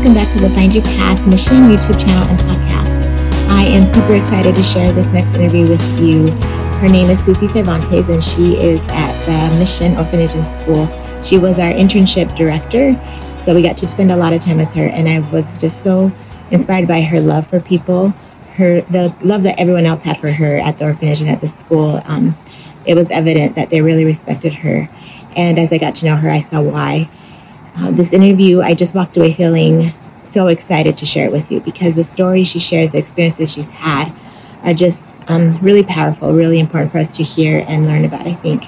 welcome back to the Find Your Path Mission YouTube channel and podcast. I am super excited to share this next interview with you. Her name is Susy Cervantes, and she is at the Mission Orphanage and School. She was our internship director, so we got to spend a lot of time with her, and I was just so inspired by her love for people, her the love that everyone else had for her at the orphanage and at the school. Um, it was evident that they really respected her, and as I got to know her, I saw why. Uh, this interview, I just walked away feeling so excited to share it with you because the stories she shares, the experiences she's had, are just um, really powerful, really important for us to hear and learn about, I think.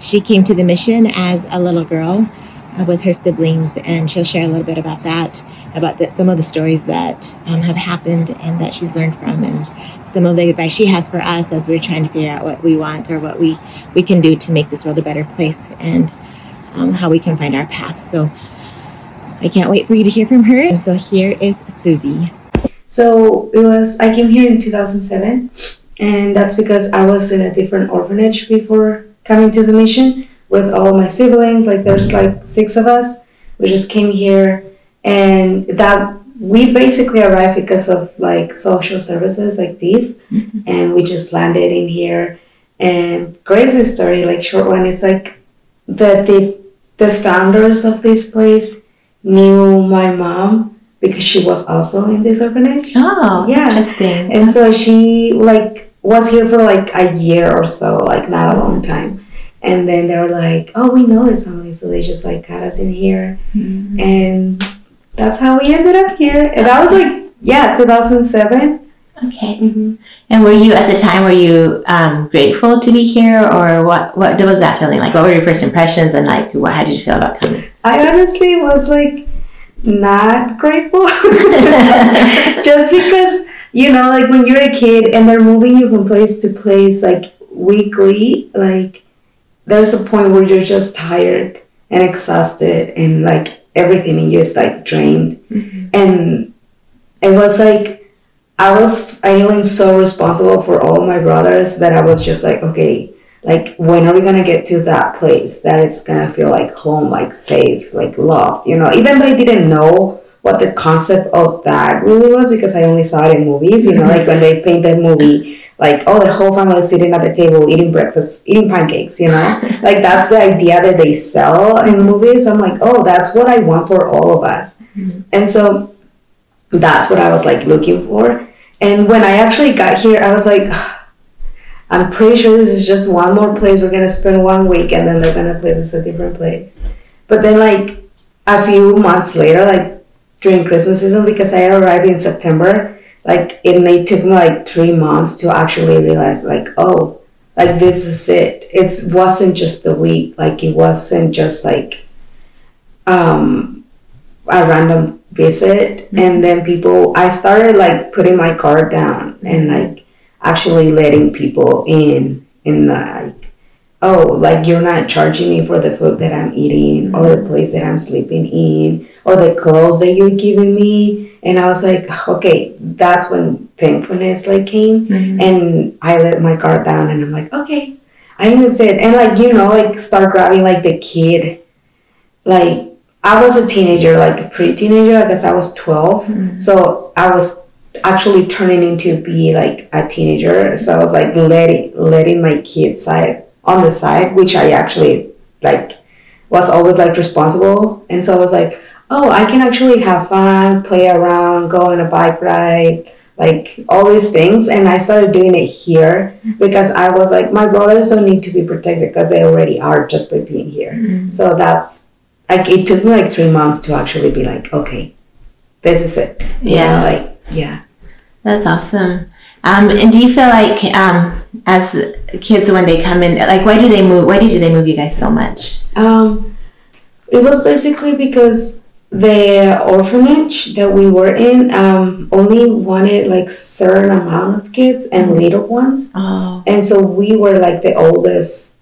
She came to the mission as a little girl uh, with her siblings, and she'll share a little bit about that, about some of the stories that um, have happened and that she's learned from, and some of the advice she has for us as we're trying to figure out what we want or what we, we can do to make this world a better place and um, how we can find our path. So I can't wait for you to hear from her. So here is Susy. So it was, I came here in 2007, and that's because I was in a different orphanage before coming to the mission with all my siblings. Like there's like six of us. We just came here, and that we basically arrived because of like social services like DIF, mm-hmm. and we just landed in here. And crazy story, like short one, it's like the the the founders of this place knew my mom because she was also in this orphanage. Oh, yeah. Interesting. And so she like was here for like a year or so, like not a long time. And then they were like, "Oh, we know this family," so they just like got us in here, mm-hmm. and that's how we ended up here. And that was like, yeah, 2007. Okay. Mm-hmm. And were you at the time? Were you um, grateful to be here, or what? What was that feeling like? What were your first impressions, and like, what? How did you feel about coming? I honestly was like not grateful, just because you know, like when you're a kid and they're moving you from place to place, like weekly, like there's a point where you're just tired and exhausted, and like everything in you is like drained, mm-hmm. and it was like I was feeling so responsible for all my brothers that I was just like, okay, like when are we gonna get to that place that it's gonna feel like home, like safe, like loved, you know? Even though I didn't know what the concept of that really was because I only saw it in movies, you know, like when they paint that movie, like oh the whole family is sitting at the table eating breakfast, eating pancakes, you know? like that's the idea that they sell in movies. I'm like, oh, that's what I want for all of us. Mm-hmm. And so that's what I was like looking for. And when I actually got here, I was like, I'm pretty sure this is just one more place. We're gonna spend one week, and then they're gonna place us a different place. But then, like a few months later, like during Christmas season, because I arrived in September, like it may took me like three months to actually realize, like, oh, like this is it. It wasn't just a week. Like it wasn't just like um a random visit mm-hmm. and then people i started like putting my card down and like actually letting people in and like oh like you're not charging me for the food that i'm eating or the mm-hmm. place that i'm sleeping in or the clothes that you're giving me and i was like okay that's when thankfulness like came mm-hmm. and i let my guard down and i'm like okay i sit and like you know like start grabbing like the kid like I was a teenager, like a pre-teenager. I guess I was 12. Mm-hmm. So I was actually turning into be like a teenager. So I was like letting letting my kids side on the side, which I actually like was always like responsible. And so I was like, oh, I can actually have fun, play around, go on a bike ride, like all these things. And I started doing it here because I was like, my brothers don't need to be protected because they already are just by being here. Mm-hmm. So that's like it took me like three months to actually be like, okay, this is it. Yeah. know, like yeah. That's awesome. Um, and do you feel like um, as kids when they come in, like why do they move? Why did they move you guys so much? Um, it was basically because the orphanage that we were in um, only wanted like certain amount of kids and little ones. Oh. And so we were like the oldest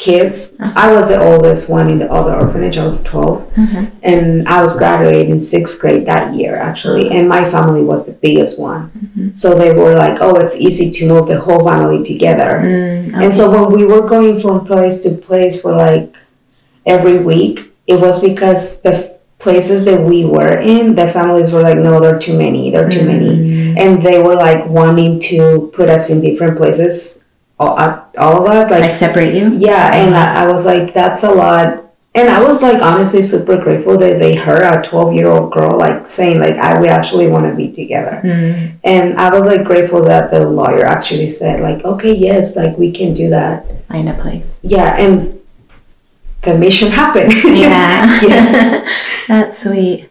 kids. Uh-huh. I was the oldest one in the other orphanage. I was 12. Uh-huh. And I was graduating sixth grade that year, actually. And my family was the biggest one. Uh-huh. So they were like, oh, it's easy to move the whole family together. Mm, okay. And so when we were going from place to place for like every week, it was because the places that we were in, the families were like, no, there are too many, there are too many. Mm. And they were like wanting to put us in different places, all, all of us. Like, Like separate you? yeah, and I, I was like, that's a lot. And I was like, honestly, super grateful that they heard a 12 year old girl like saying, like, I we actually want to be together. Mm. And I was like grateful that the lawyer actually said, like, okay, yes, like we can do that. Find a place. Yeah, and the mission happened. Yeah. yes. That's sweet.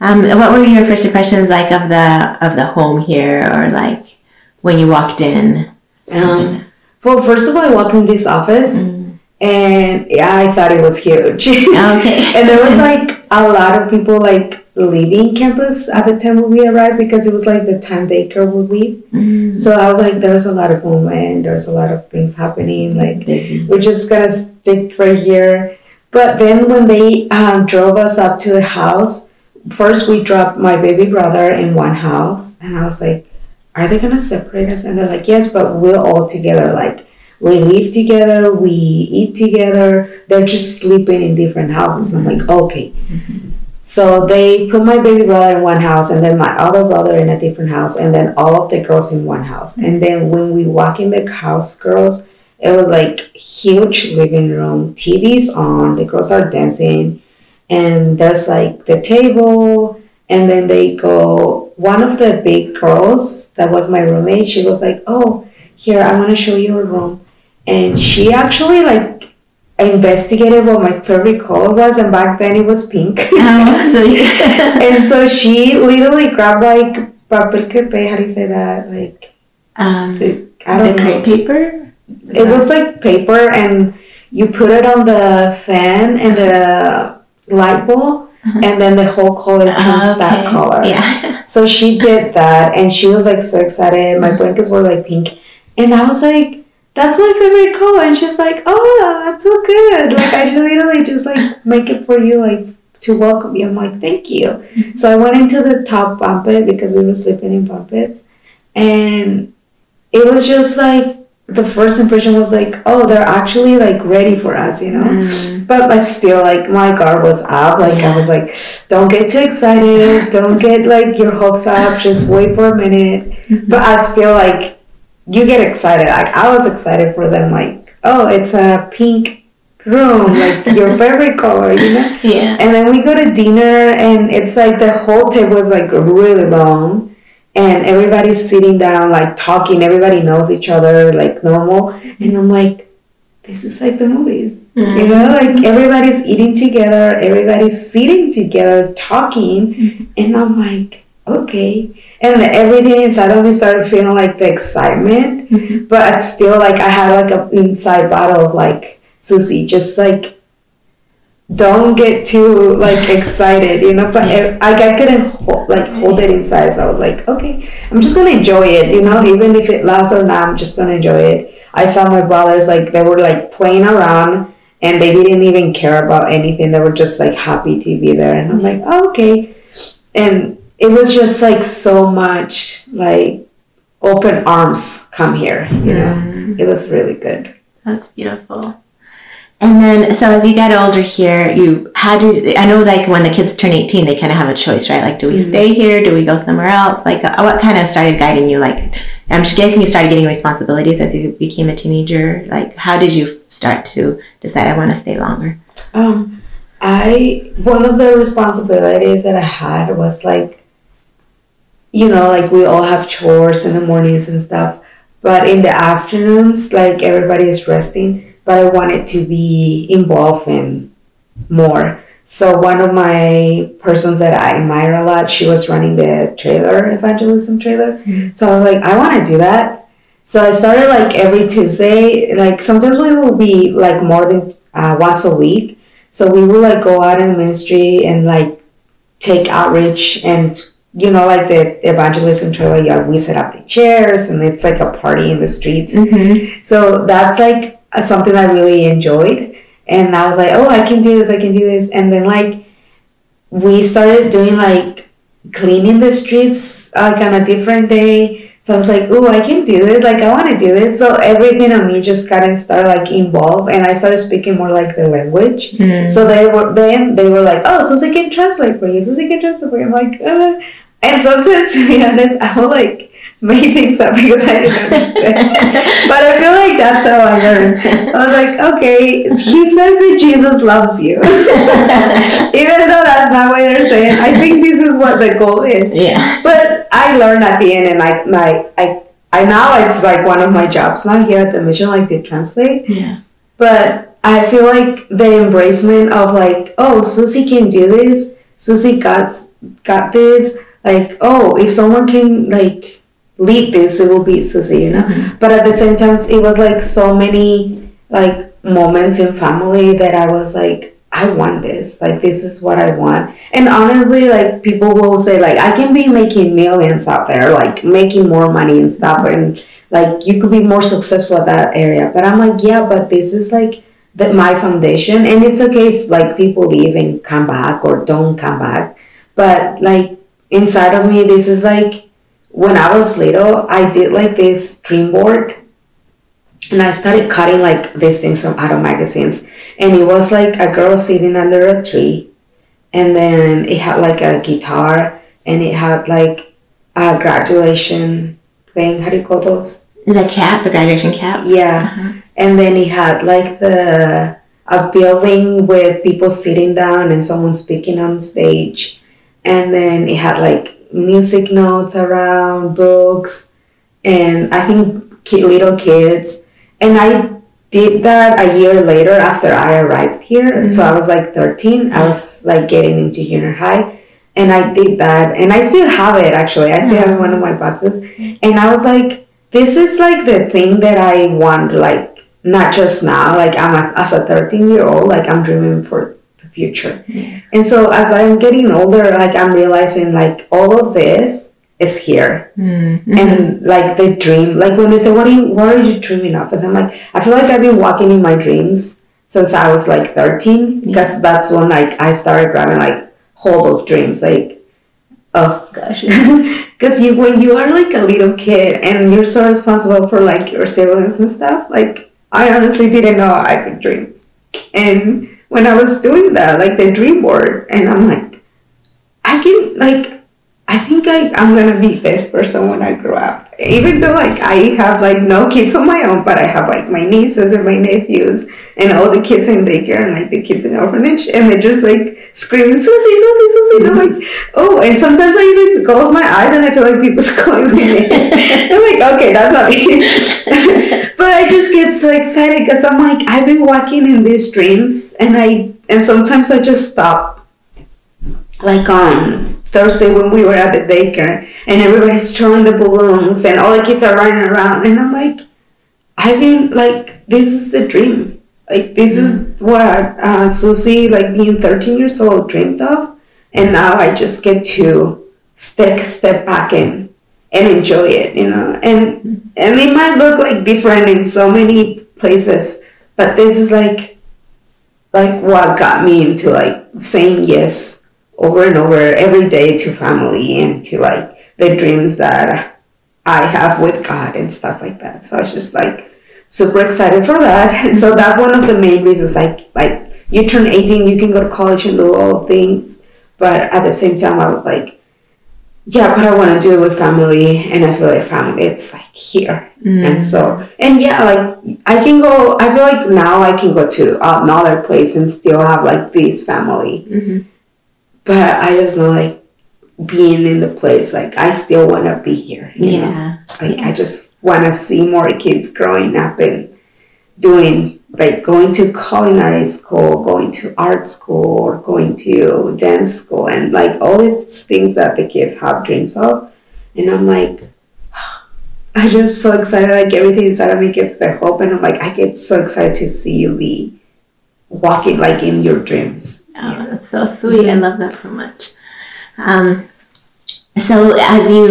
Um, what were your first impressions like of the of the home here, or like when you walked in? Um, well, first of all, I walked in this office Mm. and yeah, I thought it was huge. Okay. and there was like a lot of people like leaving campus at the time when we arrived because it was like the time Baker would leave. Mm. So I was like, there's a lot of movement, there's a lot of things happening. Like busy. we're just gonna stick right here. But then when they um, drove us up to the house, first we dropped my baby brother in one house, and I was like, "Are they gonna separate us?" And they're like, "Yes, but we're all together. Like we live together, we eat together. They're just sleeping in different houses." And I'm like, mm-hmm. "Okay." Mm-hmm. So they put my baby brother in one house and then my other brother in a different house and then all of the girls in one house. And mm-hmm. then when we walk in the house, girls, it was like huge living room, TV's on, the girls are dancing, and there's like the table, and then they go. One of the big girls that was my roommate, she was like, "Oh, here I want to show you a room," and she actually like investigated what my favorite color was, and back then it was pink. Oh, sweet. and so she literally grabbed like papel crepe. How do you say that? Like um, the- I don't the know. paper. It was like paper, and you put it on the fan and the light bulb, Uh-huh. and then the whole color ah, becomes that color. Yeah. So she did that, and she was like so excited. My uh-huh. blankets were like pink, and I was like, "That's my favorite color." And she's like, "Oh, that's so good! Like I literally just like make it for you, like to welcome you." I'm like, "Thank you." Mm-hmm. So I went into the top bed because we were sleeping in bunk beds, and it was just like the first impression was like, "Oh, they're actually like ready for us," you know. Mm. But I still like my guard was up. Like Yeah. I was like, don't get too excited. Don't get like your hopes up. Just wait for a minute. Mm-hmm. But I still like you get excited. Like I was excited for them. Like oh, it's a pink room, like your favorite color, you know. Yeah. And then we go to dinner, and it's like the whole table is like really long, and everybody's sitting down, like talking. Everybody knows each other, like normal. And I'm like, this is like the movies, you know, like everybody's eating together, everybody's sitting together, talking, and I'm like, okay. And everything inside of me started feeling like the excitement, Mhm. but it's still like I had like a inside battle of like Susy, just like don't get too like excited, you know. But Yeah. I, I couldn't hold, like hold it inside, so I was like, okay, I'm just gonna enjoy it, you know. Even if it lasts or not, I'm just gonna enjoy it. I saw my brothers like they were like playing around and they didn't even care about anything. They were just like happy to be there, and I'm like, oh, okay. And it was just like so much like open arms come here, you know. Mm. It was really good. That's beautiful. And then, so as you get older here, you how did I know like when the kids turn eighteen, they kind of have a choice, right? Like, do we Mhm. stay here? Do we go somewhere else? Like, uh, what kind of started guiding you? Like, I'm guessing you started getting responsibilities as you became a teenager. Like, how did you start to decide I want to stay longer? Um, I one of the responsibilities that I had was like, you know, like we all have chores in the mornings and stuff, but in the afternoons, like everybody is resting, but I wanted to be involved in more. So one of my persons that I admire a lot, she was running the trailer evangelism trailer. Mhm. So I was like, I want to do that. So I started like every Tuesday. Like sometimes we will be like more than uh, once a week. So we will like go out in the ministry and like take outreach and you know like the evangelism trailer. Yeah, we set up the chairs and it's like a party in the streets. Mm-hmm. So that's like something I really enjoyed. And I was like, oh, I can do this, I can do this. And then like we started doing like cleaning the streets like on a different day. So I was like, oh, I can do this. Like, I want to do this. So everything on me just got started like involved, and I started speaking more like the language. Mm. So they were then they were like, oh, Susy can translate for you. Susy can translate for you. I'm like, uh. and sometimes to be honest, I will like make things up because I didn't understand. but I feel like that's how I learned. I was like, okay, he says that Jesus loves you, even though that's not what they're saying. I think this is what the goal is. Yeah. But I learned at the end, and like my I I now it's like one of my jobs now here at the mission, like to translate. Yeah. But I feel like the embracement of like, oh, Susy can do this. Susy got got this. Like, oh, if someone can like lead this, it will be Susy, you know. Mhm. But at the same time, it was like so many like moments in family that I was like, I want this. Like, this is what I want. And honestly, like people will say, like, I can be making millions out there, like making more money and stuff, and like you could be more successful at that area. But I'm like, yeah, but this is like that my foundation, and it's okay if like people leave and come back or don't come back. But like inside of me, this is like when I was little, I did like this dream board and I started cutting like these things from out of magazines. And it was like a girl sitting under a tree, and then it had like a guitar, and it had like a graduation thing. How do you call those? The cap, the graduation cap. Yeah. Uh-huh. And then it had like the a building with people sitting down and someone speaking on stage. And then it had like music notes around, books, and I think ki- little kids. And I did that a year later after I arrived here. So mm-hmm. I was like 13. I was like getting into junior high. And I did that. And I still have it actually. I still have in one of my boxes. And I was like, this is like the thing that I want, like, not just now, like, I'm a, as a 13 year old, like, I'm dreaming for future. Yeah. And so as I'm getting older, like, I'm realizing, like, all of this is here Mm-hmm. and like the dream like when they say what are you what are you dreaming of and i'm like i feel like i've been walking in my dreams since i was like 13 because that's when like i started grabbing like hold of dreams like oh gosh because you when you are like a little kid and you're so responsible for like your siblings and stuff like i honestly didn't know i could dream and when i was doing that like the dream board and i'm like i can like I think I, I'm gonna be this person when I grow up. Even though like I have like no kids of my own, but I have like my nieces and my nephews and all the kids in daycare and like the kids in orphanage and they're just like screaming Susy, Susy, Susy. And I'm like, oh, and sometimes I even close my eyes and I feel like people's calling name. I'm like, okay, that's not me. but I just get so excited because I'm like, I've been walking in these dreams and I and sometimes I just stop like on Thursday when we were at the daycare and everybody's throwing the balloons and all the kids are running around and I'm like, I've been like, this is the dream. Like this is what uh, Susy, like being 13 years old, dreamed of, and now I just get to step step back and and enjoy it, you know. And and it might look like different in so many places, but this is like like what got me into like saying yes over and over every day to family and to like the dreams that I have with God and stuff like that. So it's just like super excited for that. So that's one of the main reasons like like you turn 18, you can go to college and do all things. But at the same time I was like, yeah, but I want to do it with family and I feel like family it's like here. And so and yeah, like I can go I feel like now I can go to another place and still have like this family Mhm. but I just know like being in the place, like I still want to be here. You know? Yeah. Like I just want to see more kids growing up and doing like going to culinary school, going to art school, or going to dance school, and like all these things that the kids have dreams of. And I'm like, I'm just so excited. Like everything inside of me gets the hope, and I'm like, I get so excited to see you be walking like in your dreams. Oh, that's so sweet. I love that so much. Um, so, as you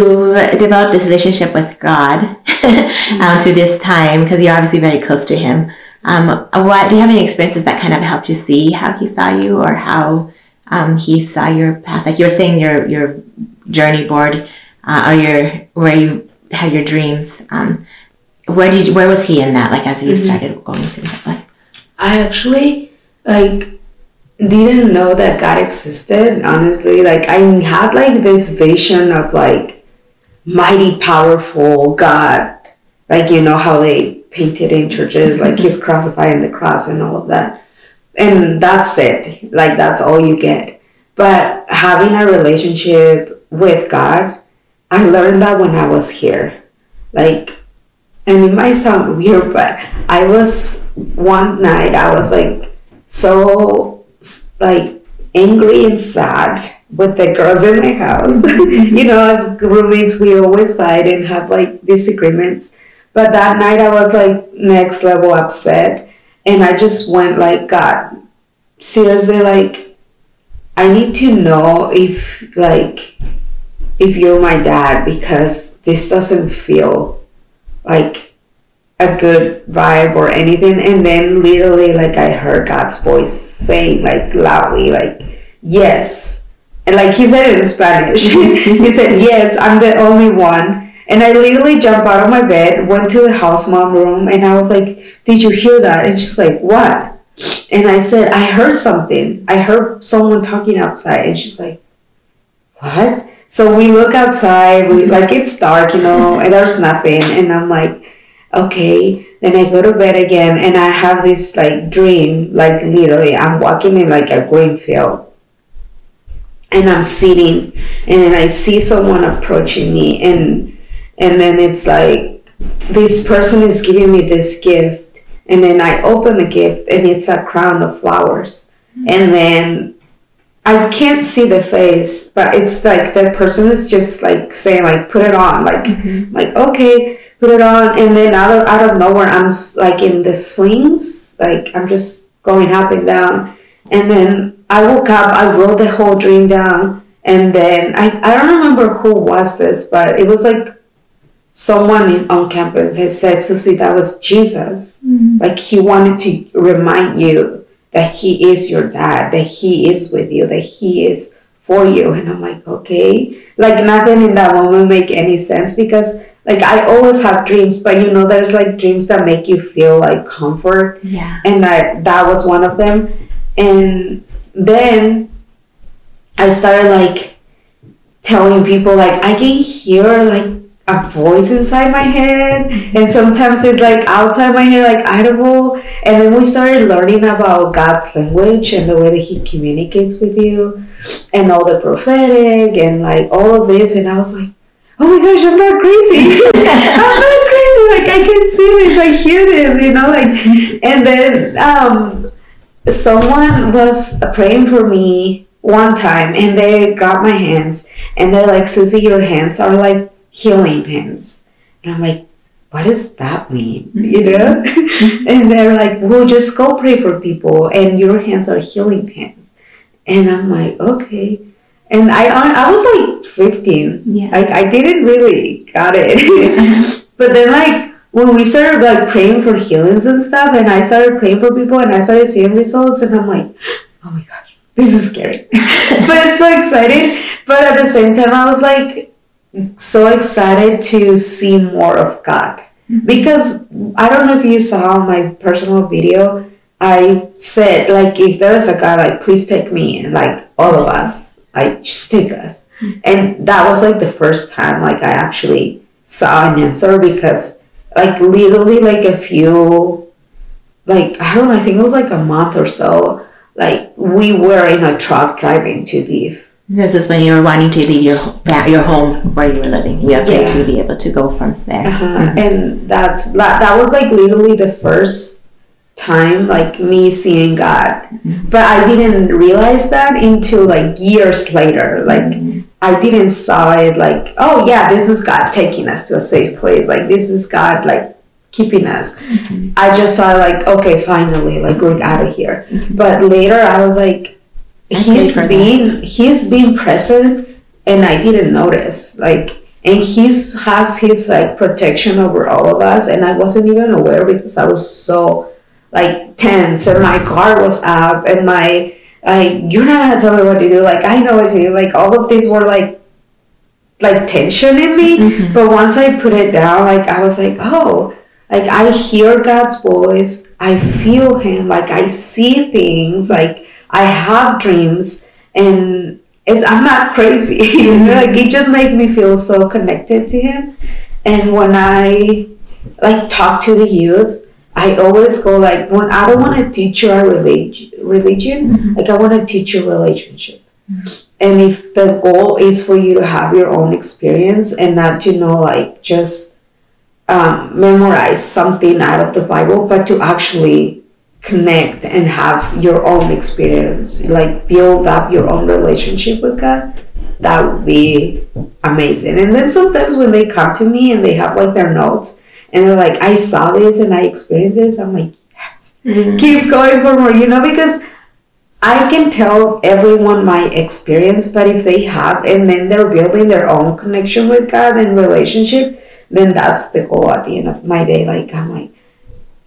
develop this relationship with God um, through this time, because you're obviously very close to Him, um, what do you have any experiences that kind of helped you see how He saw you, or how um, He saw your path? Like you were saying, your your journey board, uh, or your where you had your dreams. Um, where did you, where was he in that? Like as you mm-hmm. started going through that. life? I actually like didn't know that God existed. Honestly, like I had like this vision of like mighty, powerful God. Like you know how they painted in churches, like he's crucified in the cross and all of that. And that's it. Like that's all you get. But having a relationship with God, I learned that when I was here. Like and it might sound weird, but I was one night I was like so like angry and sad with the girls in my house. you know, as roommates, we always fight and have like disagreements. But that night I was like next level upset. And I just went like, God, seriously, like, I need to know if, like, if you're my dad because this doesn't feel like a good vibe or anything. And then literally, like, I heard God's voice saying, like, loudly, like, yes. And like he said it in Spanish, he said, yes, I'm the only one and I literally jumped out of my bed, went to the house mom room, and I was like, Did you hear that? And she's like, What? And I said, I heard something. I heard someone talking outside. And she's like, What? So we look outside, we mm-hmm. like it's dark, you know, and there's nothing. And I'm like, okay. Then I go to bed again and I have this like dream, like literally, I'm walking in like a green field. And I'm sitting and then I see someone approaching me and and then it's like this person is giving me this gift and then i open the gift and it's a crown of flowers mm-hmm. and then i can't see the face but it's like the person is just like saying like put it on like mm-hmm. like okay put it on and then out of, out of nowhere i'm like in the swings like i'm just going up and down and then i woke up i wrote the whole dream down and then i, I don't remember who was this but it was like someone in, on campus has said, Susy, that was Jesus. Mm-hmm. Like he wanted to remind you that he is your dad, that he is with you, that he is for you. And I'm like, okay. Like nothing in that moment make any sense because like I always have dreams, but you know, there's like dreams that make you feel like comfort. Yeah. And I, that was one of them. And then I started like telling people like I can hear like a voice inside my head. And sometimes it's like outside my head like audible and then we started learning about god's language and the way that he communicates with you and all the prophetic and like all of this. And i was like oh my gosh i'm not crazy. I'm not crazy. Like i can see this. I hear this you know like and then um someone was praying for me one time and they grabbed my hands and they're like susy your hands are like healing hands. And I'm like, what does that mean? You know? and they're like, well, just go pray for people and your hands are healing hands. And I'm like, okay. And I I was like 15. Yeah. Like I didn't really got it. but then like when we started like praying for healings and stuff and I started praying for people and I started seeing results and I'm like, oh my gosh, this is scary. but it's so exciting. But at the same time I was like, so excited to see more of God. Mm-hmm. Because I don't know if you saw my personal video, I said, like, if there is a God, like, please take me, and like, all of us, like, just take us. Mm-hmm. And that was like the first time, like, I actually saw an answer because, like, literally, like, a few, like, I don't know, I think it was like a month or so, like, we were in a truck driving to leave this is when you were wanting to leave your your home where you were living. You have yeah. to be able to go from there. Uh-huh. Mm-hmm. And that's that that was like literally the first time like me seeing God. Mm-hmm. But I didn't realize that until like years later. Like mm-hmm. I didn't saw it like, oh yeah, this is God taking us to a safe place. Like this is God like keeping us. Mm-hmm. I just saw like, okay, finally, like we're out of here. Mm-hmm. But later I was like he's been he's been present and I didn't notice like and he's has his like protection over all of us and I wasn't even aware because I was so like tense and my guard was up and my like you're not gonna tell me what to do like I know what to do like all of these were like like tension in me. Mm-hmm. But once I put it down, like I was like, oh, like I hear God's voice, I feel Him, like I see things, like I have dreams, and it, I'm not crazy. you know, like it just made me feel so connected to Him. And when I like talk to the youth, I always go like when I don't want to teach you a religion, religion, mm-hmm. like I want to teach you relationship. Mm-hmm. And if the goal is for you to have your own experience and not to know like just um, memorize something out of the Bible, but to actually connect and have your own experience, like build up your own relationship with God, that would be amazing. And then sometimes when they come to me and they have like their notes and they're like, I saw this and I experienced this, I'm like, yes, mm-hmm. keep going for more, you know, because I can tell everyone my experience, but if they have and then they're building their own connection with God and relationship, then that's the goal at the end of my day. Like I'm like,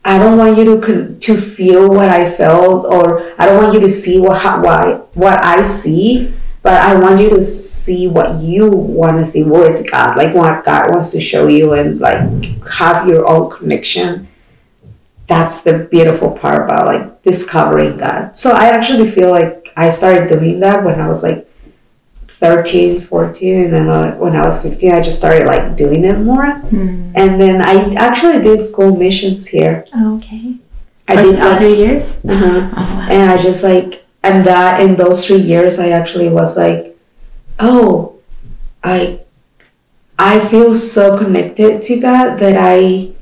I don't want you to to feel what I felt, or I don't want you to see what how, what what I see, but I want you to see what you want to see with God, like what God wants to show you, and like have your own connection that's the beautiful part about like discovering God. So I actually feel like I started doing that when I was like 13, 14, and then uh, when I was 15, I just started like doing it more. Mm. And then I actually did school missions here. Oh, okay. I did other years. Uh huh. Oh, wow. And I just like, and that in those three years, I actually was like, oh, I, I feel so connected to God that I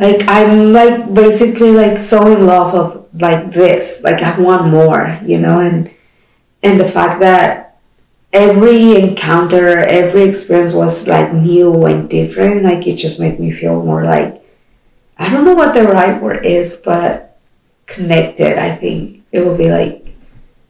like i'm like basically like so in love of like this like i want more you know and and the fact that every encounter every experience was like new and different like it just made me feel more like i don't know what the right word is but connected i think it will be like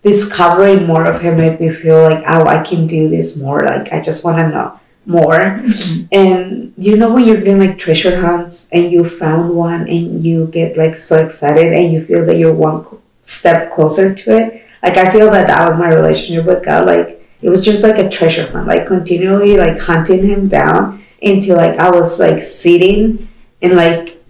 discovering more of him made me feel like oh i can do this more like i just want to know more. Mm-hmm. And you know when you're doing like treasure hunts and you found one and you get like so excited and you feel that you're one step closer to it. Like I feel that that was my relationship with God. Like it was just like a treasure hunt, like continually like hunting him down until like I was like sitting in like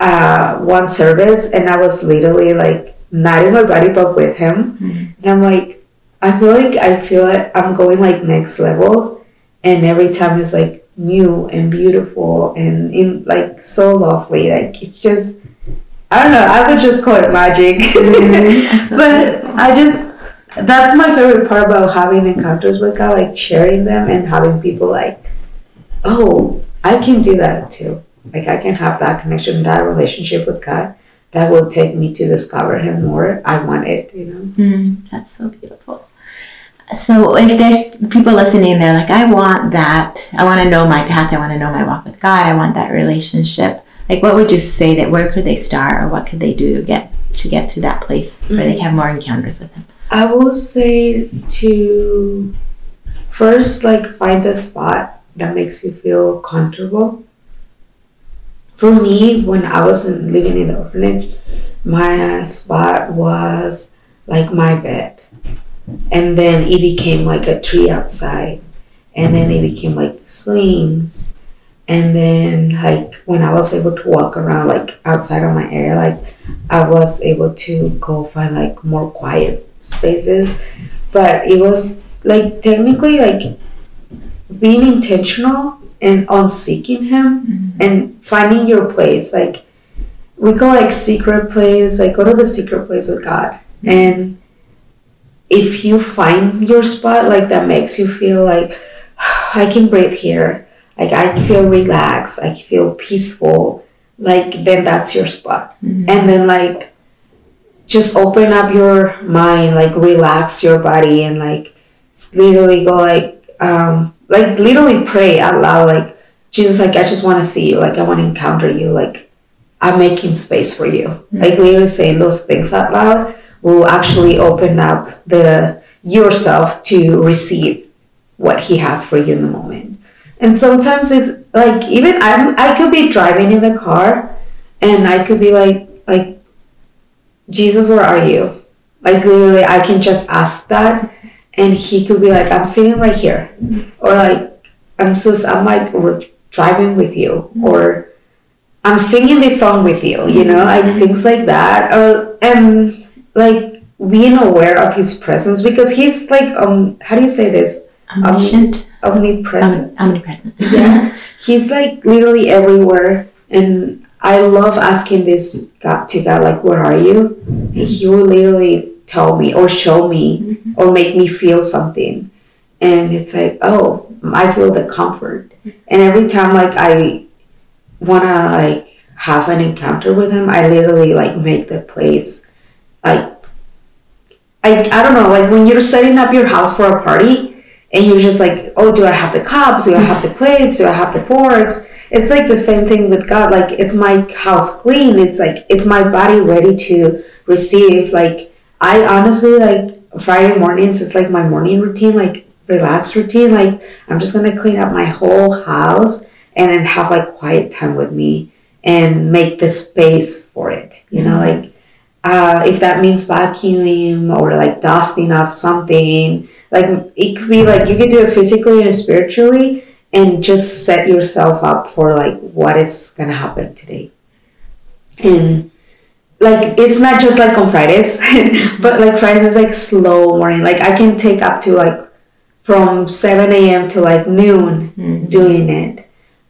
uh one service and I was literally like not in my body but with him. Mm-hmm. And I'm like I feel like I feel like I'm going like next levels and every time it's like new and beautiful and in like so lovely like it's just i don't know i would just call it magic mm-hmm. but i just that's my favorite part about having encounters with god like sharing them and having people like oh i can do that too like i can have that connection that relationship with god that will take me to discover him more i want it you know mm, that's so beautiful so if there's people listening, they're like, I want that. I want to know my path. I want to know my walk with God. I want that relationship. Like, what would you say that where could they start, or what could they do to get to get to that place mm-hmm. where they can have more encounters with Him? I will say to first like find a spot that makes you feel comfortable. For me, when I was living in the orphanage, my spot was like my bed and then it became like a tree outside and then it became like swings. and then like when i was able to walk around like outside of my area like i was able to go find like more quiet spaces but it was like technically like being intentional and on seeking him mm-hmm. and finding your place like we go like secret place like go to the secret place with god mm-hmm. and if you find your spot like that makes you feel like I can breathe here, like I feel relaxed, I feel peaceful, like then that's your spot. Mm-hmm. And then like just open up your mind, like relax your body and like literally go like um like literally pray out loud like Jesus like I just want to see you, like I want to encounter you, like I'm making space for you. Mm-hmm. Like literally saying those things out loud will actually open up the yourself to receive what he has for you in the moment. And sometimes it's like even I'm I could be driving in the car and I could be like like Jesus where are you? Like literally I can just ask that and he could be like, I'm sitting right here, or like, I'm so I'm like we're driving with you, or I'm singing this song with you, you know, like mm-hmm. things like that, or and like being aware of his presence because he's like um how do you say this um, Omniscient. omnipresent Om- omnipresent. yeah he's like literally everywhere and i love asking this god to god like where are you? And he will literally tell me or show me mm-hmm. or make me feel something. And it's like oh i feel the comfort. And every time like i want to like have an encounter with him i literally like make the place like I, I don't know like when you're setting up your house for a party and you're just like oh do i have the cups? Do i have the plates? Do i have the forks it's like the same thing with god like it's my house clean it's like it's my body ready to receive like i honestly like friday mornings It's like my morning routine like relaxed routine like i'm just gonna clean up my whole house and then have like quiet time with me and make the space for it you know like uh, if that means vacuuming or like dusting off something like it could be like you could do it physically and spiritually and just set yourself up for like what is gonna happen today. And like it's not just like on fridays but like fridays is like slow morning. Like i can take up to like from 7 a.m to like noon Mhm. doing it.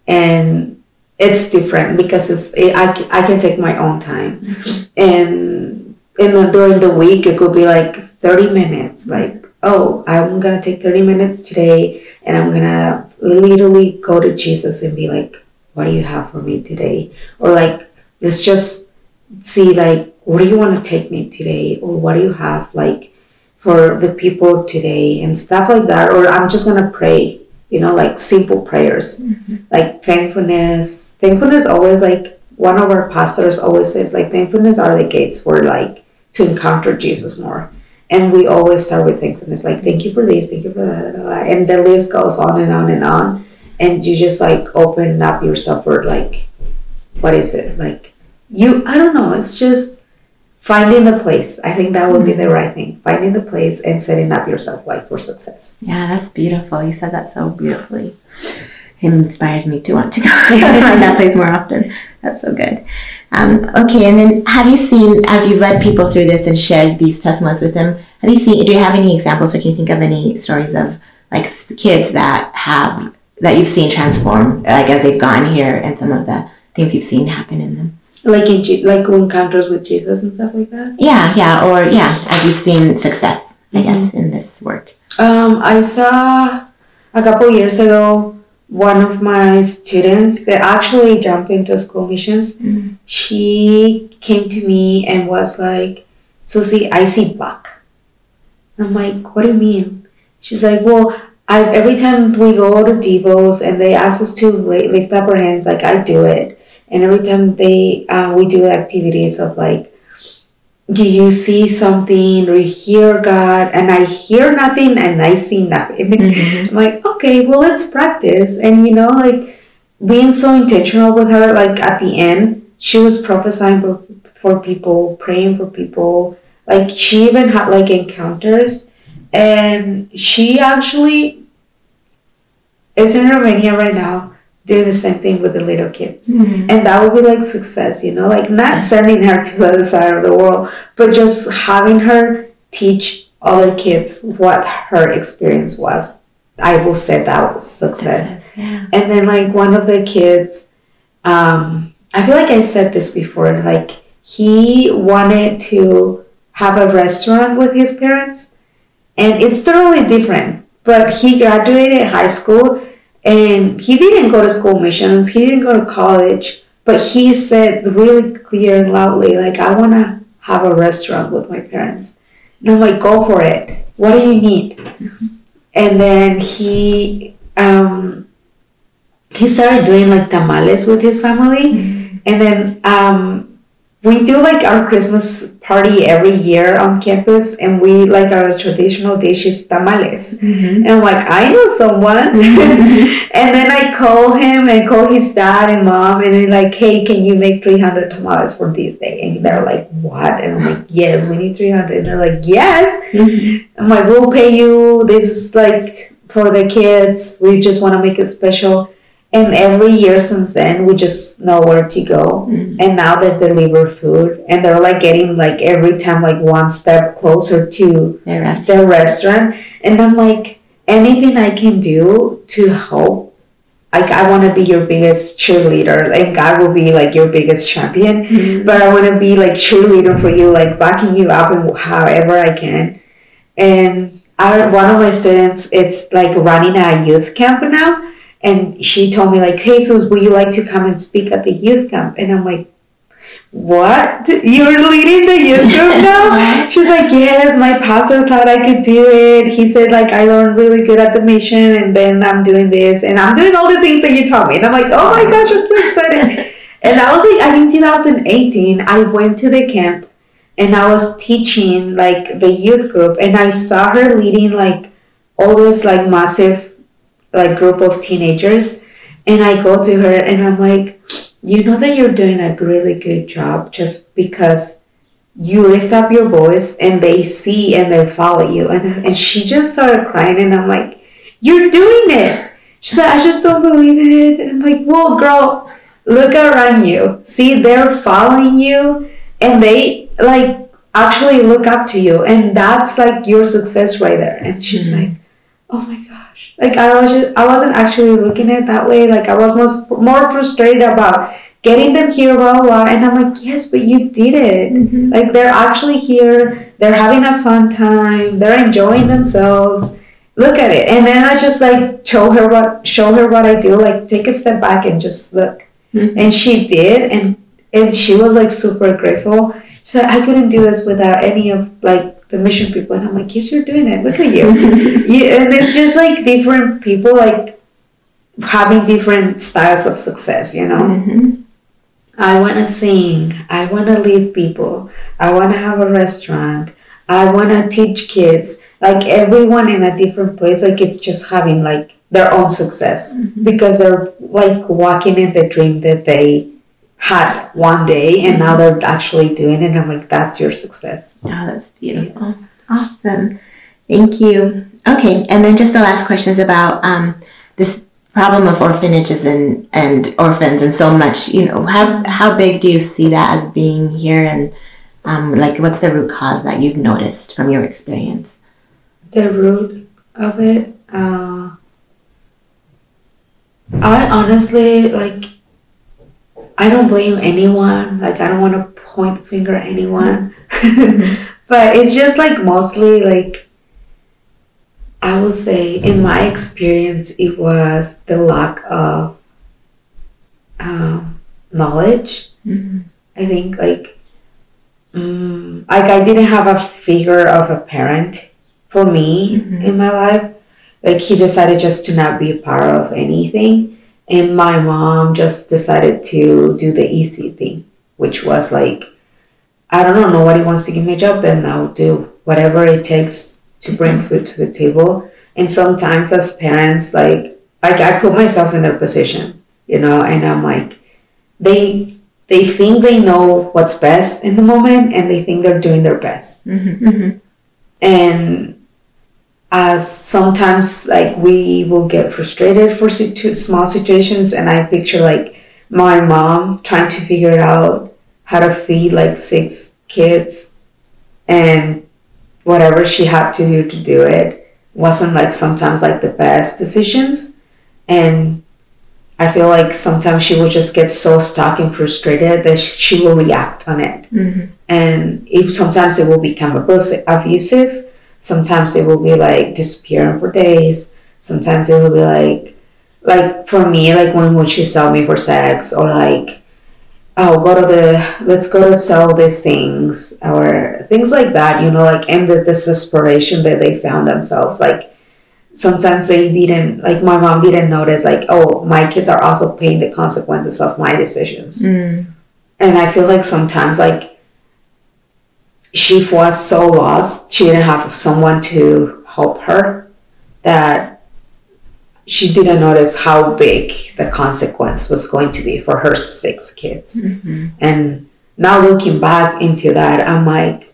And it's different because it's it, I, I can take my own time. And in the, during the week it could be like 30 minutes like oh i'm gonna take 30 minutes today and i'm gonna literally go to jesus and be like what do you have for me today? Or like let's just see like what do you want to take me today? Or what do you have like for the people today? And stuff like that. Or i'm just gonna pray you know like simple prayers. Mm-hmm. Like thankfulness. Thankfulness always like one of our pastors always says like thankfulness are the gates for like to encounter jesus more and we always start with thankfulness like thank you for this thank you for that blah, blah, and the list goes on and on and on and you just like open up yourself for like what is it like you i don't know it's just finding the place i think that would be the right thing finding the place and setting up yourself like for success Yeah, that's beautiful. You said that so beautifully. It inspires me to want to go find that place more often. That's so good. Um, okay, and then have you seen, as you've led people through this and shared these testimonies with them, have you seen, do you have any examples or can you think of any stories of like kids that have, that you've seen transform, like as they've gone here and some of the things you've seen happen in them? like in like encounters with jesus and stuff like that Yeah, yeah, or yeah, as you've seen success, I guess, in this work. Um, I saw a couple years ago one of my students that actually jumped into school missions. Mhm. She came to me and was like, Susy, I see buck. I'm like, what do you mean? She's like, well, I every time we go to Devos and they ask us to lift up our hands, like I do it, and every time they uh, we do activities of like do you see something or you hear God? And I hear nothing and I see nothing. Mhm. I'm like, okay, well, let's practice. And you know, like being so intentional with her, like at the end, she was prophesying for, for people, praying for people. Like she even had like encounters. And she actually is in Romania right now doing the same thing with the little kids. Mhm. and that would be like success you know? Like not sending her to the other side of the world but just having her teach other kids what her experience was. I will say that was success. Yeah. and then like one of the kids um i feel like i said this before like he wanted to have a restaurant with his parents and it's totally different but he graduated high school and he didn't go to school missions he didn't go to college but he said really clear and loudly like i want to have a restaurant with my parents. And i'm like go for it. What do you need? And then he um he started doing like tamales with his family. And then um we do like our christmas party every year on campus, and we like our traditional dish is tamales. Mm-hmm. And I'm like, I know someone. and then I call him and call his dad and mom, and they're like, hey, can you make 300 tamales for this day? And they're like, what? And I'm like, yes, we need 300. And they're like, yes. Mm-hmm. I'm like, we'll pay you. This is like for the kids. We just want to make it special. And every year since then, we just know where to go. Mhm. And now they deliver food, and they're like getting like every time like one step closer to Their rest. the restaurant. And I'm like, anything I can do to help. Like I want to be your biggest cheerleader, and God will be like your biggest champion Mhm. but I want to be like cheerleader for you, like backing you up and however I can. And I, one of my students, it's like running a youth camp now, and she told me like, Jesus, would you like to come and speak at the youth camp? And I'm like, what? You're leading the youth group now? She's like, yes, my pastor thought I could do it. He said like I learned really good at the mission, and then I'm doing this, and I'm doing all the things that you taught me. And I'm like, oh my oh gosh, I'm so excited. And I was like, I think 2018, I went to the camp and I was teaching like the youth group, and I saw her leading like all this like massive like group of teenagers. And I go to her and I'm like, you know that you're doing a really good job just because you lift up your voice and they see and they follow you. And, and she just started crying, and I'm like, you're doing it. She said, I just don't believe it. And I'm like, well, girl, look around you. See, they're following you and they like actually look up to you. And that's like your success right there. And she's Mhm. like, oh my gosh. Like I was just, I wasn't actually looking at it that way. Like I was most, more frustrated about getting them here, blah, blah, blah. And I'm like, yes, but you did it. Mhm. Like they're actually here. They're having a fun time. They're enjoying themselves. Look at it. And then I just like show her what show her what I do. Like take a step back and just look. Mhm. And she did, and and she was like super grateful. She said, I couldn't do this without any of like the mission people. And I'm like, yes, you're doing it. Look at you. yeah, and it's just like different people like having different styles of success. You know. Mhm. I want to sing. I want to lead people. I want to have a restaurant. I want to teach kids. Like everyone in a different place, like it's just having like their own success because they're like walking in the dream that they had one day and now they're actually doing it. And I'm like, that's your success. Oh, that's beautiful. Awesome. Thank you. Okay, and then just the last question is about um, this problem of orphanages and, and orphans and so much, you know, how, how big do you see that as being here and um, like what's the root cause that you've noticed from your experience? The root of it, uh, I honestly like. I don't blame anyone. Like I don't want to point the finger at anyone, but it's just like mostly like. I will say, in my experience, it was the lack of um, knowledge. Mhm. I think like, mm, like I didn't have a figure of a parent for me Mhm. in my life. Like he decided just to not be a part of anything, and my mom just decided to do the easy thing, which was like, I don't know, nobody wants to give me a job, then I'll do whatever it takes to bring food to the table. And sometimes as parents, like like I put myself in their position, you know, and I'm like, they they think they know what's best in the moment and they think they're doing their best Mhm, mhm, and as sometimes like we will get frustrated for situ- small situations and i picture like my mom trying to figure out how to feed like six kids and whatever she had to do to do it wasn't like sometimes like the best decisions. And i feel like sometimes she will just get so stuck and frustrated that she will react on it. Mhm, and it, sometimes it will become abusive sometimes it will be like disappearing for days. Sometimes it will be like like for me like when would she sell me for sex or like oh go to the let's go to sell these things or things like that you know like and the desperation that they found themselves. Like sometimes they didn't like my mom didn't notice like oh my kids are also paying the consequences of my decisions. Mm, and I feel like sometimes like she was so lost. She didn't have someone to help her that she didn't notice how big the consequence was going to be for her six kids. Mm-hmm. And now looking back into that, I'm like,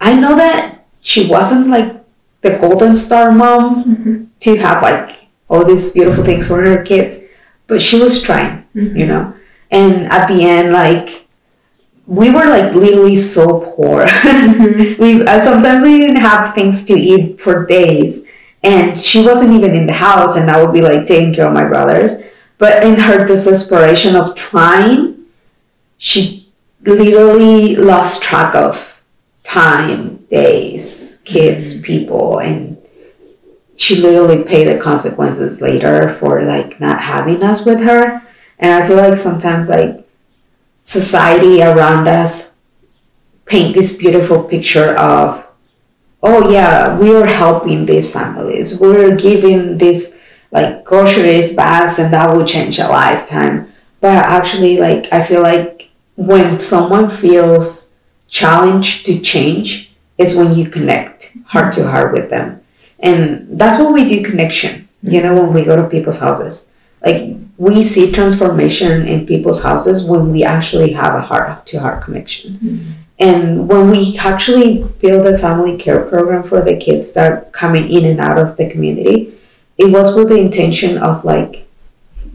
I know that she wasn't like the golden star mom Mm-hmm. to have like all these beautiful things for her kids, but she was trying, Mm-hmm. you know. And at the end, like we were like literally so poor. Mm-hmm. we uh, sometimes we didn't have things to eat for days, and she wasn't even in the house, and I would be like taking care of my brothers. But in her desperation of trying, she literally lost track of time, days, kids, people, and she literally paid the consequences later for like not having us with her. And I feel like sometimes like society around us paint this beautiful picture of oh yeah we're helping these families. We're giving these like groceries bags and that will change a lifetime. But actually like i feel like when someone feels challenged to change is when you connect heart to heart with them. And that's what we do connection. You know when we go to people's houses like we see transformation in people's houses when we actually have a heart to heart connection and when we actually build a family care program for the kids that are coming in and out of the community it was with the intention of like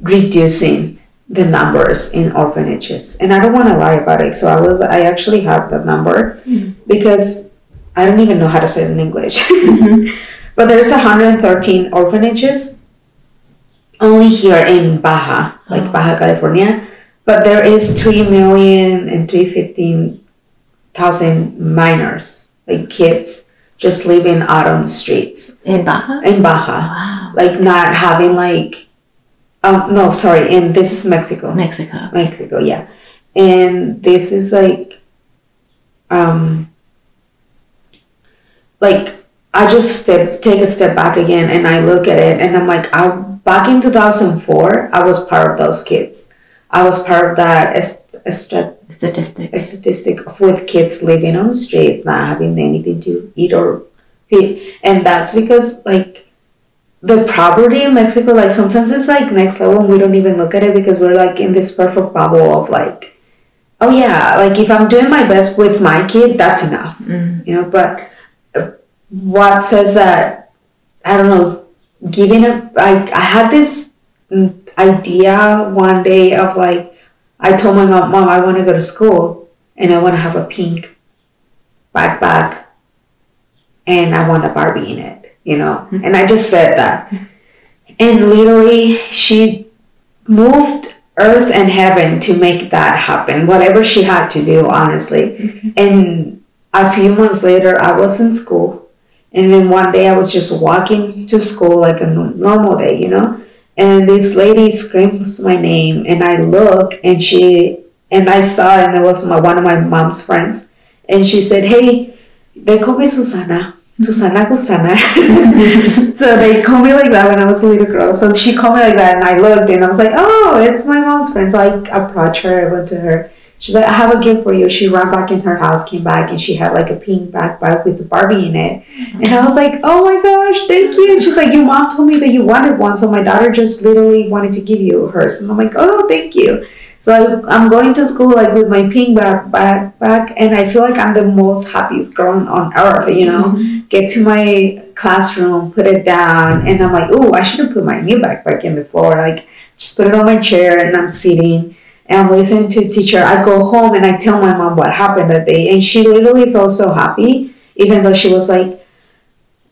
reducing the numbers in orphanages and i don't want to lie about it so i was i actually have the number Mhm. because i don't even know how to say it in english Mhm. but there's 113 orphanages only here in Baja, like Oh. Baja California. But there is 3 million and 315,000 minors, like kids, just living out on the streets In Baja? in Baja. Wow. Like not having like, um, no, sorry, and this is Mexico. Mexico. Mexico, yeah. And this is like, um, like I just step take a step back again and I look at it and I'm like, I back in 2004, I was part of those kids. I was part of that est- Statistic. a statistic with kids living on the streets, not having anything to eat or feed, and that's because like the poverty in Mexico, like sometimes it's like next level, and we don't even look at it because we're like in this perfect bubble of like, oh yeah, like if I'm doing my best with my kid, that's enough, Mm. you know. But what says that? I don't know. Giving a like, I had this idea one day of like. I told my mom, Mom, I want to go to school and I want to have a pink backpack and I want a Barbie in it, you know? Mhm. And I just said that. And literally, she moved earth and heaven to make that happen, whatever she had to do, honestly. And a few months later, I was in school. And then one day I was just walking to school like a normal day, you know? and this lady screams my name and i look and she and i saw and it was my one of my mom's friends. And she said hey they call me susana susana gusana. So they called me like that when i was a little girl. So she called me like that and i looked and i was like oh it's my mom's friend. So i approached her i went to her she's like i have a gift for you she ran back in her house came back and she had like a pink backpack with a barbie in it and I was like, oh my gosh, thank you. And she's like, your mom told me that you wanted one. So my daughter just literally wanted to give you hers. And I'm like, oh, thank you. So I, I'm going to school like with my pink backpack. And I feel like I'm the most happiest girl on earth, you know? Mhm. Get to my classroom, put it down. And I'm like, oh, I should have put my new backpack in the floor. Like, just put it on my chair and I'm sitting and I'm to teacher. I go home and I tell my mom what happened that day. And she literally felt so happy, even though she was like,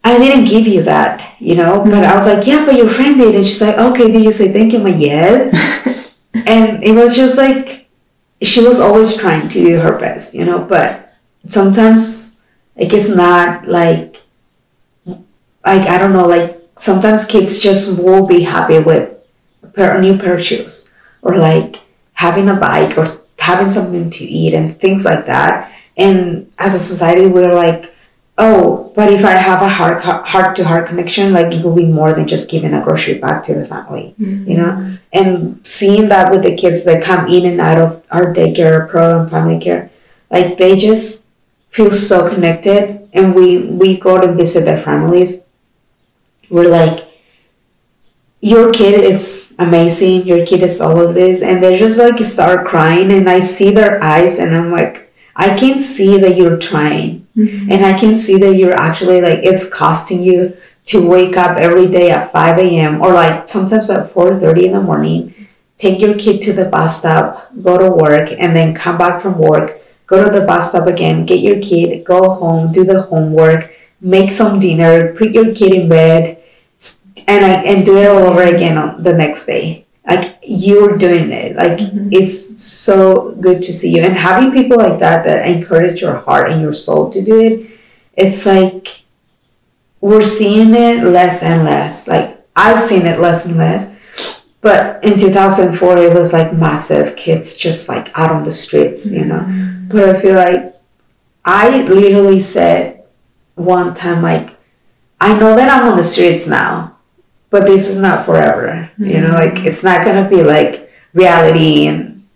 I didn't give you that, you know. But mm-hmm. I was like, yeah, but your friend did, and she's like, okay, did you say thank you? I'm like, yes. and it was just like she was always trying to do her best, you know. But sometimes like it's not like like I don't know, like sometimes kids just won't be happy with a pair a new pair of shoes or like having a bike or having something to eat and things like that. And as a society, we're like oh, but if I have a heart heart to heart connection, like it will be more than just giving a grocery bag to the family, you know. Mm-hmm. And seeing that with the kids that come in and out of our daycare program, family care, like they just feel so connected and we we go to visit their families we're like your kid is amazing your kid is all of this and they just like start crying and i see their eyes and i'm like i can see that you're trying mm-hmm. and i can see that you're actually like it's costing you to wake up every day at 5 a.m or like sometimes at 4.30 in the morning take your kid to the bus stop go to work and then come back from work go to the bus stop again get your kid go home do the homework make some dinner put your kid in bed and I and do it all over again on the next day. Like you're doing it. Like mm-hmm. it's so good to see you and having people like that that encourage your heart and your soul to do it. It's like we're seeing it less and less. Like I've seen it less and less. But in 2004, it was like massive kids just like out on the streets, you know. Mm-hmm. But I feel like I literally said one time, like, I know that I'm on the streets now, but this is not forever. Mm-hmm. You know, like mm-hmm. it's not gonna be like reality in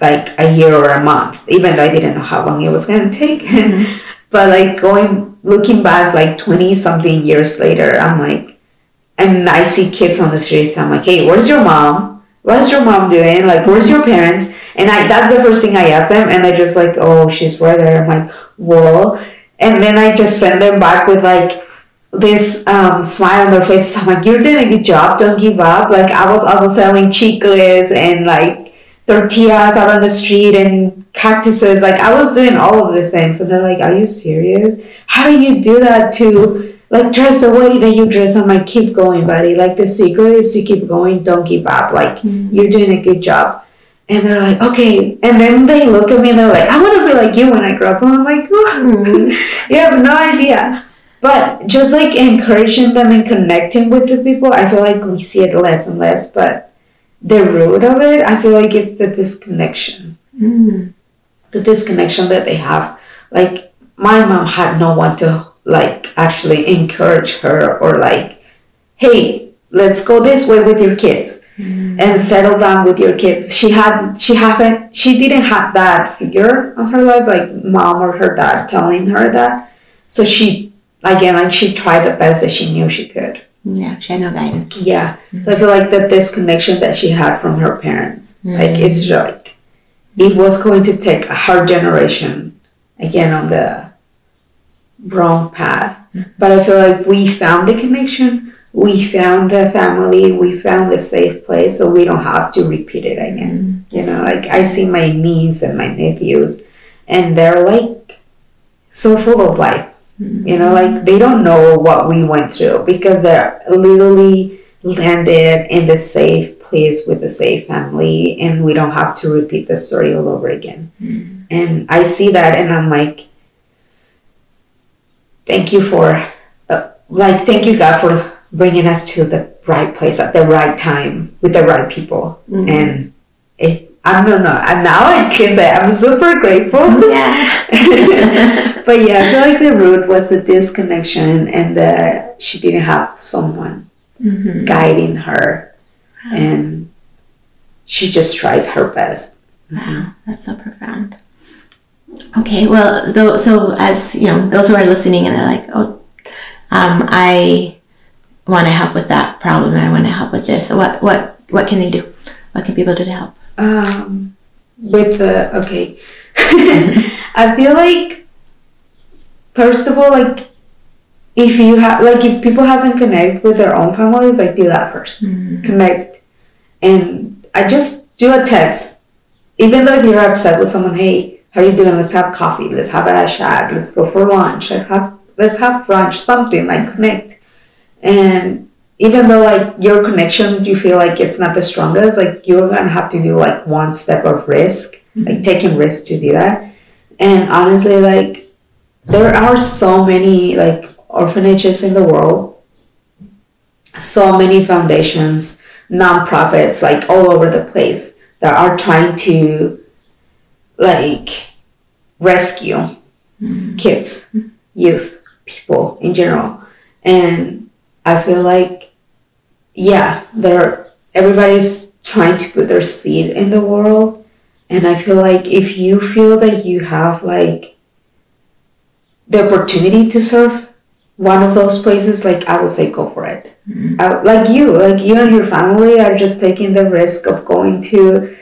like a year or a month, even though I didn't know how long it was gonna take. Mm-hmm. but like going looking back like 20 something years later, I'm like and I see kids on the streets, I'm like, hey, where's your mom? What's your mom doing? Like, where's your parents? And I that's the first thing I ask them, and they're just like, oh, she's right there. I'm like, whoa. And then I just send them back with like this um, smile on their face. I'm like, you're doing a good job. Don't give up. Like I was also selling chicles and like tortillas out on the street and cactuses. Like I was doing all of these things. And they're like, are you serious? How do you do that to like dress the way that you dress? I'm like, keep going, buddy. Like the secret is to keep going. Don't give up. Like mm-hmm. you're doing a good job. And they're like, okay. And then they look at me and they're like, I want to be like you when I grow up. And I'm like, oh, you have no idea. But just like encouraging them and connecting with the people, I feel like we see it less and less. But the root of it, I feel like it's the disconnection. Mm. The disconnection that they have. Like my mom had no one to like actually encourage her or like, hey, let's go this way with your kids. Mm. and settle down with your kids. She had she haven't she didn't have that figure on her life like mom or her dad telling her that. So she again, like she tried the best that she knew she could. Yeah, she had no guidance. Yeah. Mm-hmm. So I feel like that this connection that she had from her parents, mm-hmm. like it's like it was going to take her generation again on the wrong path. Mm-hmm. But I feel like we found the connection, we found the family, we found a safe place, so we don't have to repeat it again. Mm-hmm. You know, like I see my niece and my nephews, and they're like so full of life Mm-hmm. You know, like they don't know what we went through because they're literally landed in the safe place with the safe family and we don't have to repeat the story all over again. Mm-hmm. And I see that and I'm like, thank you for, uh, like, thank you, God, for bringing us to the right place at the right time with the right people. Mm-hmm. And it, I don't know. And now I can say I'm super grateful. Yeah. but yeah, I feel like the root was the disconnection and that she didn't have someone mm-hmm. guiding her. And she just tried her best. Wow, that's so profound. Okay, well, though, so as you know, those who are listening and they're like, oh, um, I want to help with that problem. I want to help with this. What, what, what can they do? What can people do to help? Um, with the okay. I feel like first of all like if you have like if people hasn't connect with their own families like do that 1st mm-hmm. connect. And i just do a text even though if you're upset with someone hey how are you doing? Let's have coffee. Let's have a chat. Let's go for lunch. Let's have, let's have brunch something like connect. And even though like your connection you feel like it's not the strongest like you're gonna have to do like one step of risk mm-hmm. like taking risks to do that and honestly like there are so many like orphanages in the world so many foundations nonprofits like all over the place that are trying to like rescue mm-hmm. kids youth people in general and i feel like yeah, they're everybody's trying to put their seed in the world. And I feel like if you feel that you have like the opportunity to serve one of those places, like I would say, go for it. Mhm. Uh, like you, like you and your family are just taking the risk of going to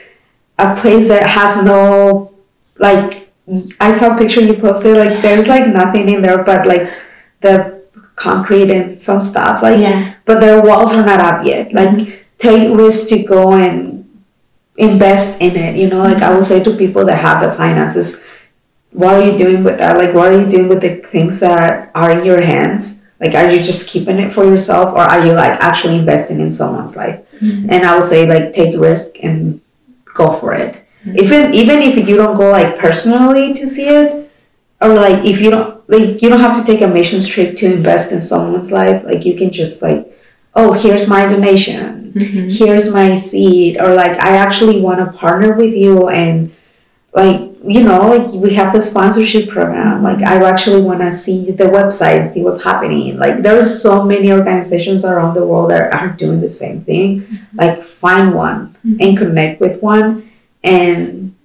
a place that has no, like, I saw a picture you posted, like, there's like nothing in there but like the concrete and some stuff, like, Yeah. but the walls are not up yet. Like, mm-hmm. take risks to go and invest in it. You know, like I will mm-hmm. say to people that have the finances, what are you doing with that? Like, what are you doing with the things that are in your hands? Like, are you just keeping it for yourself, or are you like actually investing in someone's life? Mhm. And I would say like take risk and go for it. Mm-hmm. Even even if you don't go like personally to see it, or like if you don't like you don't have to take a mission trip to invest in someone's life. Like you can just like, oh, here's my donation. Mhm. here's my seed. Or like i actually want to partner with you and like you know like we have the sponsorship program. Like i actually want to see the website and see what's happening. Like there's so many organizations around the world that are doing the same thing. Like find one and connect with one. And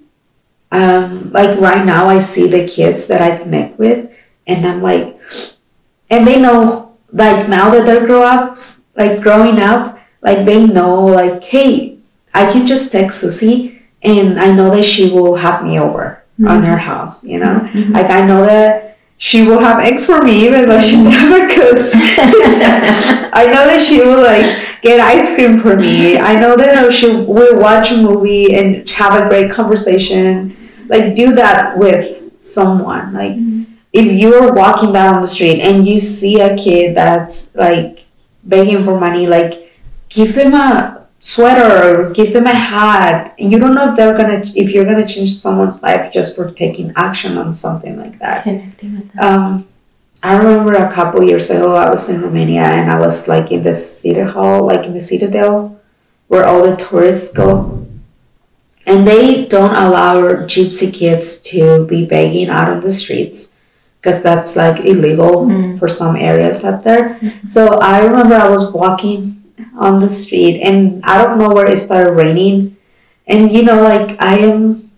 um like right now i see the kids that i connect with and i'm like and they know like now that they're grow ups like growing up like they know like hey i can just text susy and i know that she will have me over on her mm-hmm. house you know? Mhm. like i know that she will have eggs for me even though she mm-hmm. never cooks. I know that she will like get ice cream for me. I know that she will watch a movie and have a great conversation. Like do that with someone like mm-hmm. If you're walking down the street and you see a kid that's like begging for money, like give them a sweater or give them a hat. You don't know if they're gonna if you're gonna change someone's life just for taking action on something like that. Connecting them. Um, I remember a couple years ago I was in Romania and I was like in the city hall, like in the Citadel, where all the tourists go. And they don't allow gypsy kids to be begging out on the streets because that's like illegal Mm. for some areas up there. So I remember I was walking on the street and out of nowhere it started raining. And you know, like I am,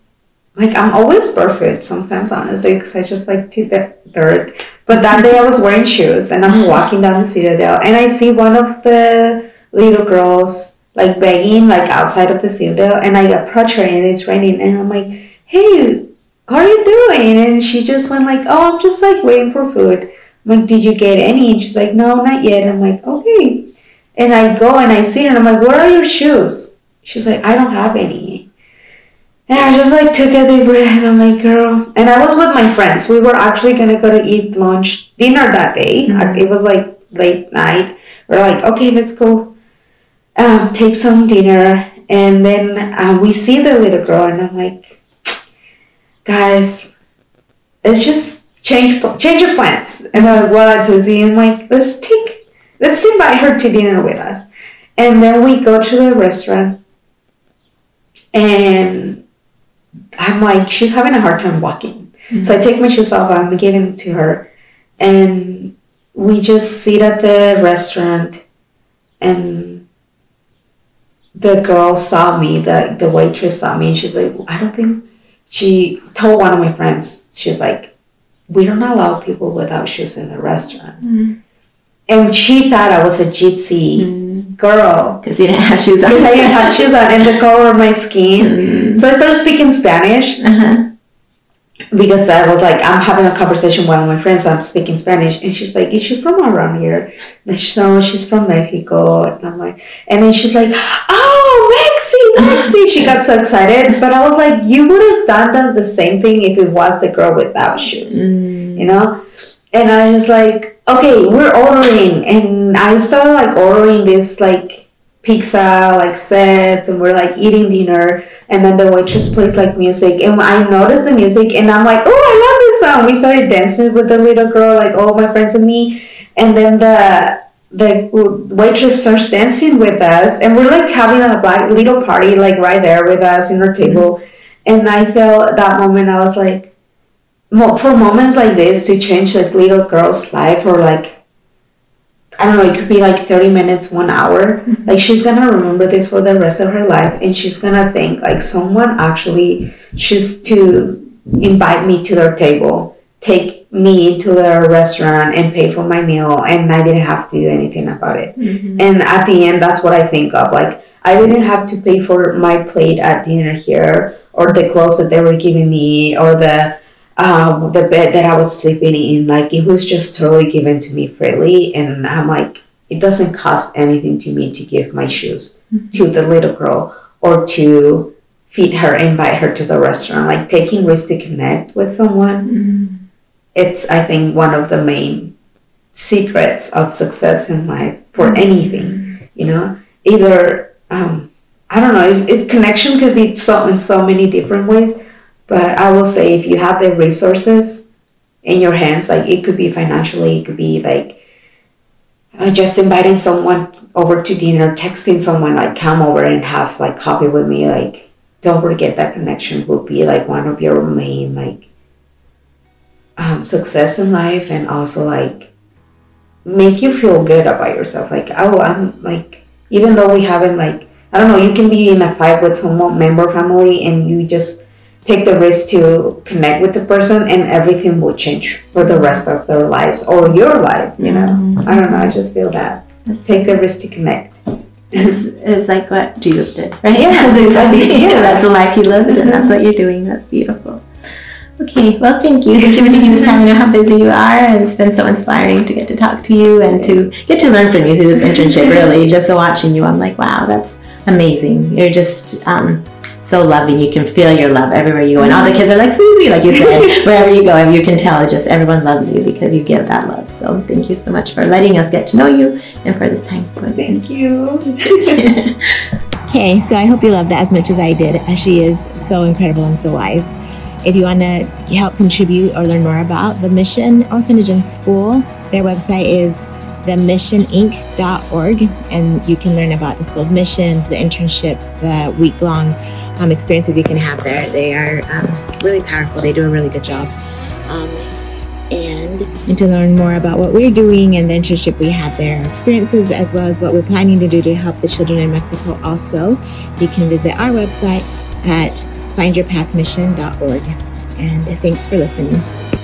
like I'm always perfect sometimes, honestly, because I just like to the dirt. But that day I was wearing shoes and I'm walking down the citadel and I see one of the little girls like begging like outside of the citadel and I approach her and it's raining and I'm like, hey, how are you doing? And she just went like, oh, I'm just like waiting for food. I'm like, did you get any? And she's like, no, not yet. I'm like, okay. And I go and I see her and I'm like, where are your shoes? She's like, I don't have any. And I just like took a deep breath and I'm like, girl. And I was with my friends. We were actually gonna go to eat lunch, dinner that day. Mhm. It was like late night. We're like, okay, let's go um, take some dinner. And then uh, we see the little girl and I'm like, guys, let's just change change of plans. And they're like, what, Susy? I'm like, let's take, let's invite her to dinner with us. And then we go to the restaurant, and I'm like, she's having a hard time walking. Mm-hmm. So I take my shoes off, I'm giving them to her, and we just sit at the restaurant, and the girl saw me, the, the waitress saw me, and she's like, I don't think, she told one of my friends, she's like, we don't allow people without shoes in the restaurant. Mm. And she thought I was a gypsy Mm. girl. Because you didn't have shoes on. Because I didn't have shoes on and the color of my skin. Mm. So I started speaking Spanish Uh-huh. Because I was like, I'm having a conversation with one of my friends, I'm speaking Spanish. And she's like, Is she from around here? And she's no, she's from Mexico. And I'm like, and then she's like, Oh, Mexi, Mexi. She got so excited. But I was like, You would have done that the same thing if it was the girl without shoes, Mm. you know? And I was like, Okay, we're ordering. And I started like ordering this like pizza like sets and we're like eating dinner and then the waitress plays like music and I noticed the music and I'm like, oh, I love this song. We started dancing with the little girl, like all my friends and me, and then the the waitress starts dancing with us and we're like having a black little party like right there with us in our table and I felt that moment I was like for moments like this to change that little girl's life or like I don't know, it could be like 30 minutes, one hour. Like she's gonna remember this for the rest of her life and she's gonna think like someone actually choose to invite me to their table, take me to their restaurant and pay for my meal and I didn't have to do anything about it. Mm-hmm. And at the end that's what I think of. Like I didn't have to pay for my plate at dinner here or the clothes that they were giving me or the um, the bed that I was sleeping in. Like it was just totally given to me freely and I'm like it doesn't cost anything to me to give my shoes Mm-hmm. to the little girl or to feed her, invite her to the restaurant. Like taking risks to connect with someone Mm-hmm. it's i think one of the main secrets of success in life for anything you know either um, i don't know it, it connection could be so in so many different ways but i will say if you have the resources in your hands like it could be financially it could be like uh, just inviting someone over to dinner texting someone like come over and have like coffee with me like don't forget that connection will be like one of your main like um, success in life and also like make you feel good about yourself. Like oh i'm like even though we haven't like i don't know you can be in a fight with some member family and you just take the risk to connect with the person and everything will change for the rest of their lives or your life you know Mm-hmm. i don't know i just feel that take the risk to connect It's, it's like what Jesus did, right? Yeah, that's exactly. yeah. That's the life he lived, and that's what you're doing. That's beautiful. Okay, well, thank you. Thank you for taking this time. I know how busy you are, and it's been so inspiring to get to talk to you and to get to learn from you through this internship. Really, just watching you, I'm like, wow, that's amazing. You're just um, so loving. You can feel your love everywhere you go, and all the kids are like Susy, like you said. wherever you go, you can tell. Just everyone loves you because you give that love. So, thank you so much for letting us get to know you and for this time. thank you Okay, so I hope you loved that as much as I did, as she is so incredible and so wise. If you want to help contribute or learn more about the Mission Orphanage and School, their website is themissioninc.org, and you can learn about the school of missions, the internships, the week long um, experiences you can have there. They are um, really powerful, they do a really good job. Um, and, and to learn more about what we're doing and the internship we have there, experiences, as well as what we're planning to do to help the children in Mexico also, you can visit our website at findyourpathmission.org. And thanks for listening.